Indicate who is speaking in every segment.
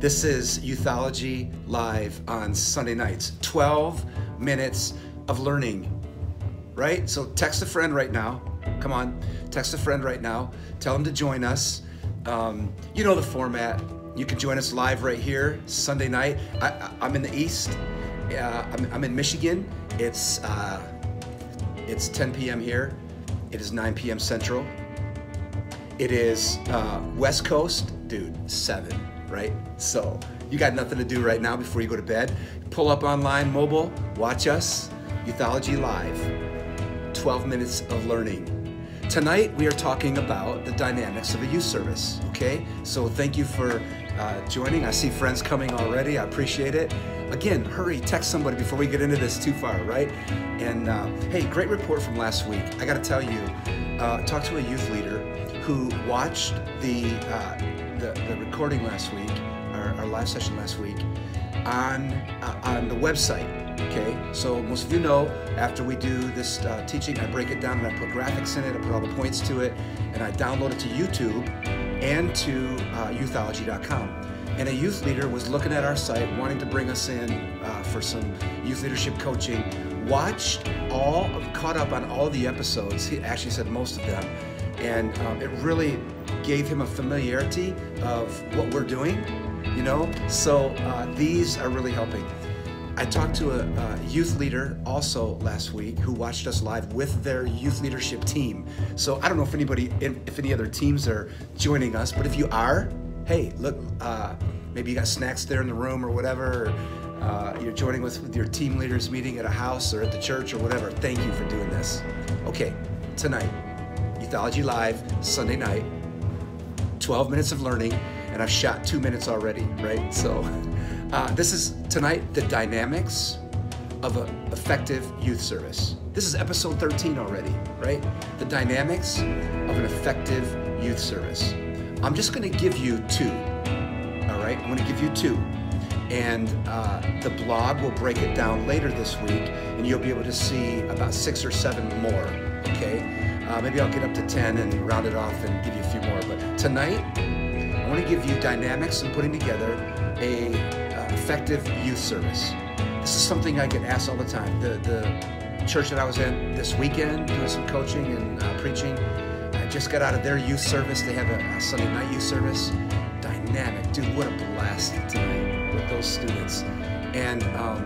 Speaker 1: This is Youthology Live on Sunday nights. 12 minutes of learning, right? So text a friend right now. Come on, text a friend right now. Tell them to join us. Um, you know the format. You can join us live right here Sunday night. I, am in the East. Uh, I'm, I'm, in Michigan. It's uh, it's 10 p.m. here. It is 9 p.m. Central. It is uh, West Coast, dude, 7, right? So you got nothing to do right now before you go to bed. Pull up online, mobile, watch us, Youthology Live. 12 minutes of learning. Tonight we are talking about the dynamics of a youth service, okay? So thank you for uh, joining. I see friends coming already. I appreciate it. Again, hurry, text somebody before we get into this too far, right? And uh, hey, great report from last week. I got to tell you, uh, talked to a youth leader who watched the, uh, the, the recording last week, our, our, live session last week, on uh, on the website. Okay, so most of you know after we do this uh, teaching, I break it down and I put graphics in it, I put all the points to it, and I download it to YouTube and to uh, youthology.com. And a youth leader was looking at our site, wanting to bring us in uh, for some youth leadership coaching. Watched all, caught up on all the episodes. He actually said most of them, and um, it really gave him a familiarity of what we're doing. You know, so uh, these are really helping. I talked to a, a, youth leader also last week who watched us live with their youth leadership team. So I don't know if anybody, if any other teams are joining us, but if you are, hey, look, uh, maybe you got snacks there in the room or whatever. Uh, you're joining with, with your team leaders meeting at a house or at the church or whatever. Thank you for doing this. Okay, tonight, Youthology Live, Sunday night, 12 minutes of learning, and I've shot two minutes already, right? So uh, this is tonight the dynamics of an effective youth service. This is episode 13 already, right? The dynamics of an effective youth service. I'm just going to give you two. All right, I'm to give you two. And uh, the blog will break it down later this week, and you'll be able to see about six or seven more. Okay, uh, maybe I'll get up to 10 and round it off and give you a few more. Tonight, I want to give you dynamics in putting together a uh, effective youth service. This is something I get asked all the time. The the church that I was in this weekend, doing some coaching and uh, preaching I just got out of their youth service. They have a, a Sunday night youth service. Dynamic, dude! What a blast tonight with those students. And um,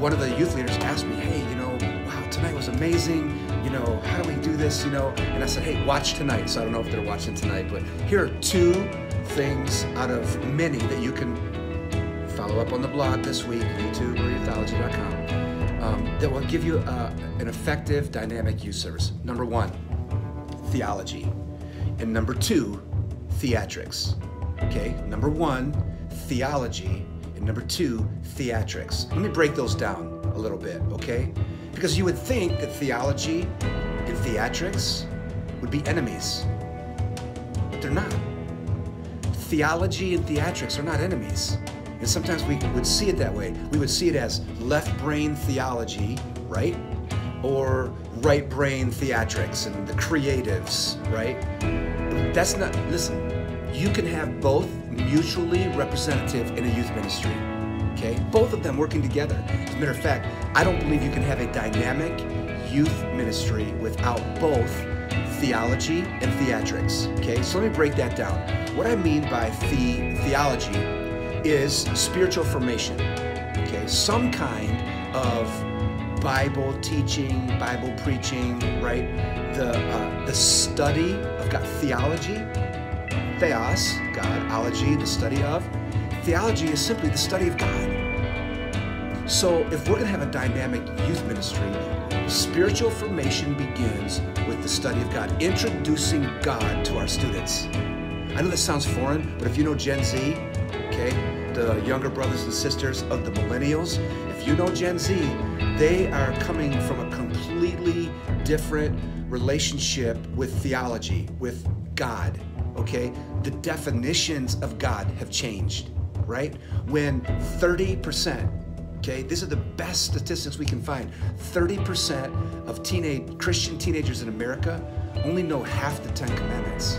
Speaker 1: one of the youth leaders asked me, "Hey, you know, wow, tonight was amazing. You know, how do we do this? You know?" And I said, "Hey, watch tonight." So I don't know if they're watching tonight, but here are two things out of many that you can follow up on the blog this week, YouTube or youthology.com, um, that will give you uh, an effective dynamic youth service. Number one theology. And number two, theatrics. Okay, number one, theology. And number two, theatrics. Let me break those down a little bit, okay? Because you would think that theology and theatrics would be enemies, but they're not. Theology and theatrics are not enemies. And sometimes we would see it that way. We would see it as left brain theology, right? Or right brain theatrics and the creatives, right? But That's not, listen, you can have both mutually representative in a youth ministry, okay? Both of them working together. As a matter of fact, I don't believe you can have a dynamic youth ministry without both theology and theatrics, okay? So let me break that down. What I mean by the theology is spiritual formation, okay? Some kind of Bible teaching, Bible preaching, right? The, uh, the study of God, theology, theos, God, ology, the study of. Theology is simply the study of God. So if we're going to have a dynamic youth ministry, spiritual formation begins with the study of God, introducing God to our students. I know this sounds foreign, but if you know Gen Z, okay, the younger brothers and sisters of the millennials, if you know Gen Z, they are coming from a completely different relationship with theology, with God, okay? The definitions of God have changed, right? When 30%, okay, these are the best statistics we can find 30% of teenage Christian teenagers in America only know half the Ten Commandments.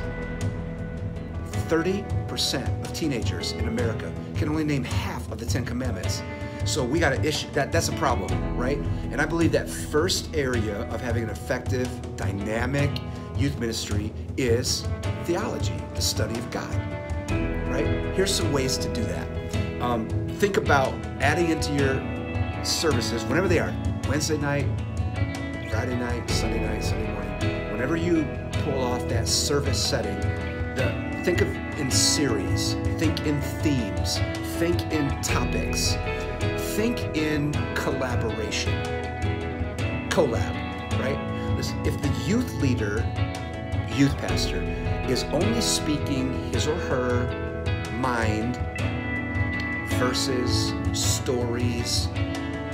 Speaker 1: 30% of teenagers in America can only name half of the Ten Commandments. So we got to issue that. That's a problem, right? And I believe that first area of having an effective, dynamic youth ministry is theology, the study of God? Here's some ways to do that. Um, think about adding into your services, whenever they are, Wednesday night, Friday night, Sunday night, Sunday morning, whenever you pull off that service setting, the, think of in series, think in themes, think in topics think in collaboration. Collab, right? Listen, if the youth leader, youth pastor, is only speaking his or her mind, verses, stories,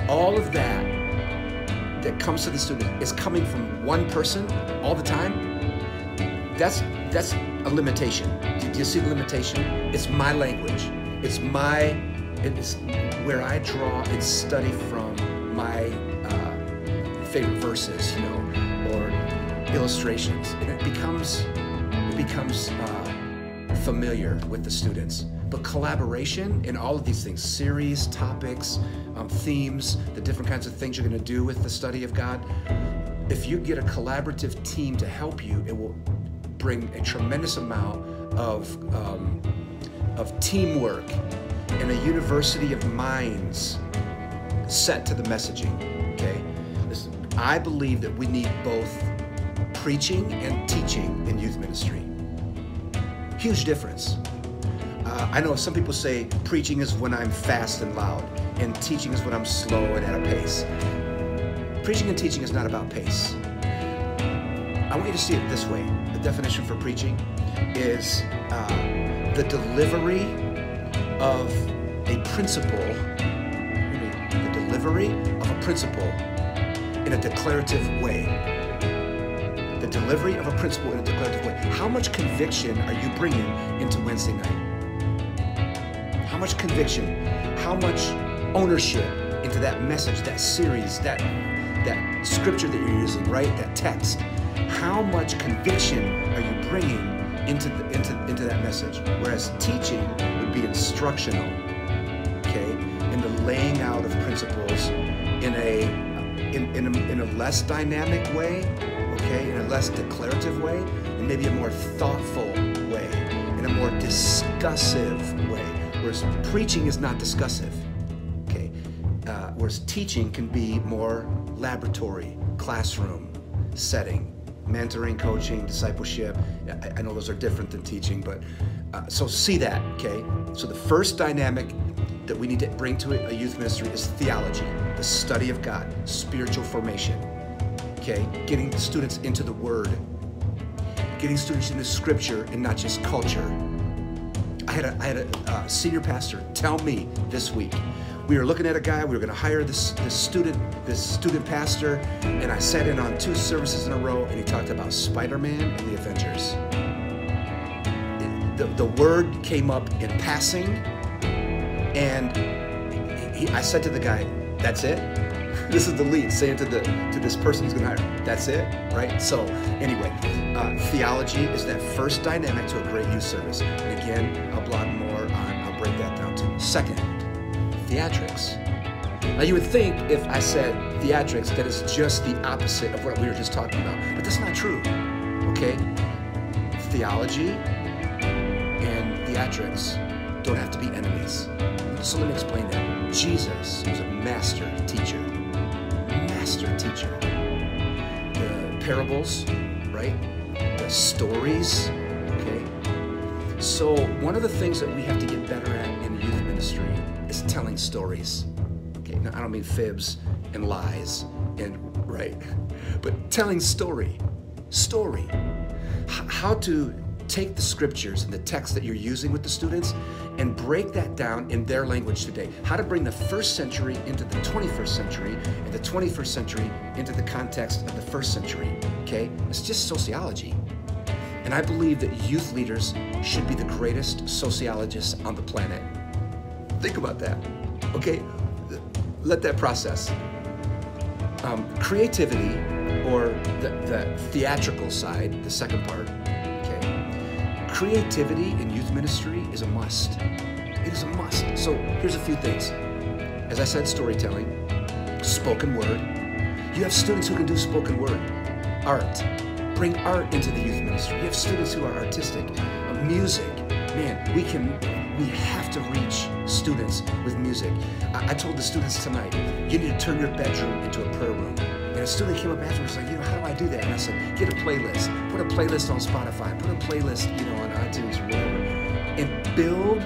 Speaker 1: all of that that comes to the student is coming from one person all the time, that's that's a limitation. Do you see the limitation? It's my language. It's my it's where I draw and study from my uh, favorite verses, you know, or illustrations, and it becomes it becomes uh, familiar with the students. But collaboration in all of these things, series, topics, um, themes, the different kinds of things you're going to do with the study of God. If you get a collaborative team to help you, it will bring a tremendous amount of um, of teamwork and a university of minds set to the messaging. Okay, I believe that we need both preaching and teaching in youth ministry. Huge difference. Uh, I know some people say preaching is when I'm fast and loud, and teaching is when I'm slow and at a pace. Preaching and teaching is not about pace. I want you to see it this way. The definition for preaching is uh, the delivery of a principle, the delivery of a principle in a declarative way. The delivery of a principle in a declarative way. How much conviction are you bringing into Wednesday night? How much conviction? How much ownership into that message, that series, that that scripture that you're using, right? That text. How much conviction are you bringing into the, into into that message? Whereas teaching would be instructional, okay, in the laying out of principles in a in, in, a, in a less dynamic way, okay, in a less declarative way, and maybe a more thoughtful way, in a more discussive way. Whereas preaching is not discussive, okay, uh, whereas teaching can be more laboratory, classroom setting, mentoring, coaching, discipleship. I, I know those are different than teaching, but uh, so see that, okay? So the first dynamic that we need to bring to a youth ministry is theology, the study of God, spiritual formation, okay? Getting students into the Word, getting students into Scripture and not just culture. I had a, I had a uh, senior pastor tell me this week we were looking at a guy. We were going to hire this this student this student pastor, and I sat in on two services in a row, and he talked about Spider-Man and the Avengers. the, the word came up in passing, and he, I said to the guy, "That's it." This is the lead saying to the to this person who's going to hire, "That's it," right? So anyway, uh, theology is that first dynamic to a great youth service. And again, I'll blog more on. I'll break that down too. Second theatrics. Now, you would think if I said theatrics that it's just the opposite of what we were just talking about, but that's not true. Okay? Theology and theatrics don't have to be enemies. So let me explain that. Jesus was a master teacher. Master teacher. The parables, right? The stories, okay? So, one of the things that we have to get better at in youth ministry is telling stories. Okay, now I don't mean fibs and lies and right, but telling story, story. H- how to take the scriptures and the text that you're using with the students and break that down in their language today. How to bring the first century into the 21st century and the 21st century into the context of the first century. Okay? It's just sociology. And I believe that youth leaders should be the greatest sociologists on the planet. Think about that. Okay? Let that process. Um, creativity, or the, the theatrical side, the second part? Creativity in youth ministry is a must. It is a must. So here's a few things. As I said, storytelling, spoken word. You have students who can do spoken word, art. Bring art into the youth ministry. You have students who are artistic, uh, music. Man, we can, we have to reach students with music. I, I told the students tonight, you need to turn your bedroom into a prayer room. Student came up and afterwards like, you know, how do I do that? And I said, get a playlist. Put a playlist on Spotify. Put a playlist, you know, on iTunes or whatever. And build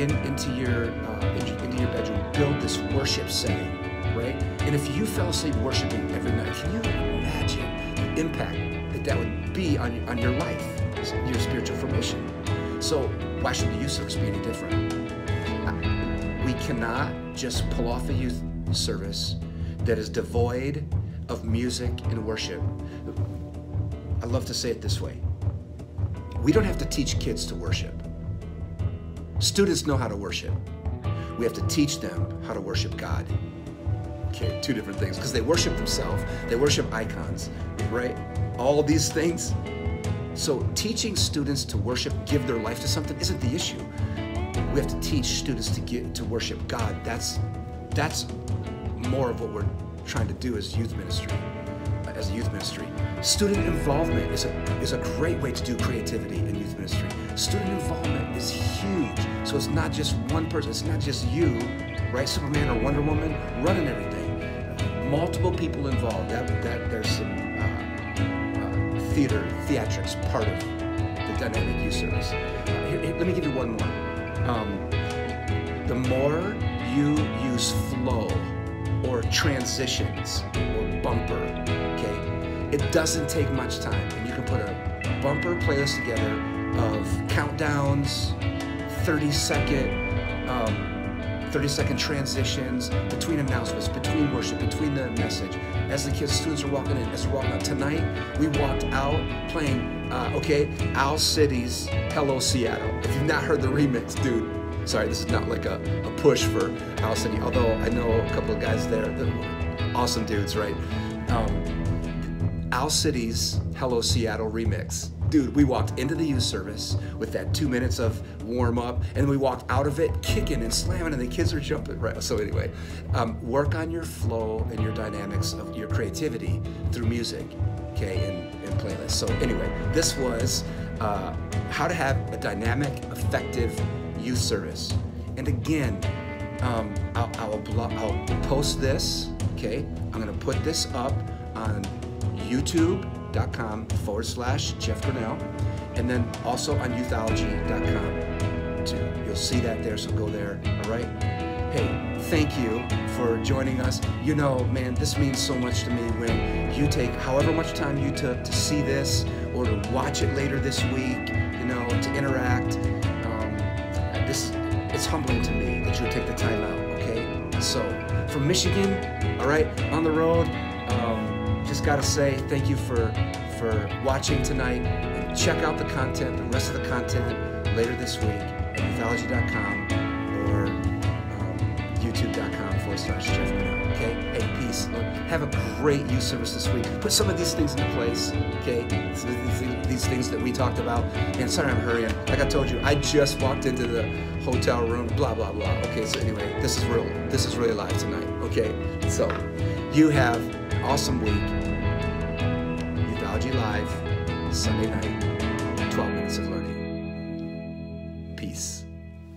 Speaker 1: in, into your uh, into your bedroom. Build this worship setting, right? And if you fell asleep worshiping every night, can you imagine the impact that that would be on, on your life, your spiritual formation? So why should the youth service be any different? We cannot just pull off a youth service that is devoid of music and worship. I love to say it this way. We don't have to teach kids to worship. Students know how to worship. We have to teach them how to worship God. Okay, two different things because they worship themselves, they worship icons, right? All these things. So teaching students to worship, give their life to something isn't the issue. We have to teach students to get to worship God. That's that's more of what we're trying to do as youth ministry, as a youth ministry. Student involvement is a is a great way to do creativity in youth ministry. Student involvement is huge. So it's not just one person, it's not just you, right? Superman or Wonder Woman running everything. Multiple people involved. That, that there's some uh, uh, theater, theatrics part of the dynamic youth service. Uh, here, here, let me give you one more. Um, the more you use flow transitions or bumper, okay, it doesn't take much time, and you can put a bumper playlist together of countdowns, 30 second, um, 30 second transitions between announcements, between worship, between the message. As the kids, students are walking in, as we're walking out tonight, we walked out playing, uh, okay, Owl City's Hello Seattle. If you've not heard the remix, dude, sorry, this is not like a, a push for City, although I know a couple of guys there, that awesome dudes, right? Um, City's Hello Seattle remix dude, we walked into the youth service with that two minutes of warm up, and we walked out of it kicking and slamming, and the kids are jumping. Right. So anyway, um, work on your flow and your dynamics of your creativity through music, okay, and, and playlists. So anyway, this was uh, how to have a dynamic, effective youth service. And again, um, I'll, I'll, I'll post this. Okay, I'm gonna put this up on YouTube youthology.com forward slash Jeff Grinnell, and then also on youthology.com too. You'll see that there, so go there. All right. Hey, thank you for joining us. You know, man, this means so much to me when you take however much time you took to see this or to watch it later this week, you know, to interact. This it's humbling to me that you would take the time out, okay? So, from Michigan, all right, on the road, um, just got to say thank you for for watching tonight. And check out the content, the rest of the content later this week at youthology.com Have a great youth service this week. Put some of these things into place, okay? These, things that we talked about. And sorry I'm hurrying. Like I told you, I just walked into the hotel room, blah, blah, blah. Okay, so anyway, this is real. This is really live tonight, okay? So, you have an awesome week. Youthology Live, Sunday night.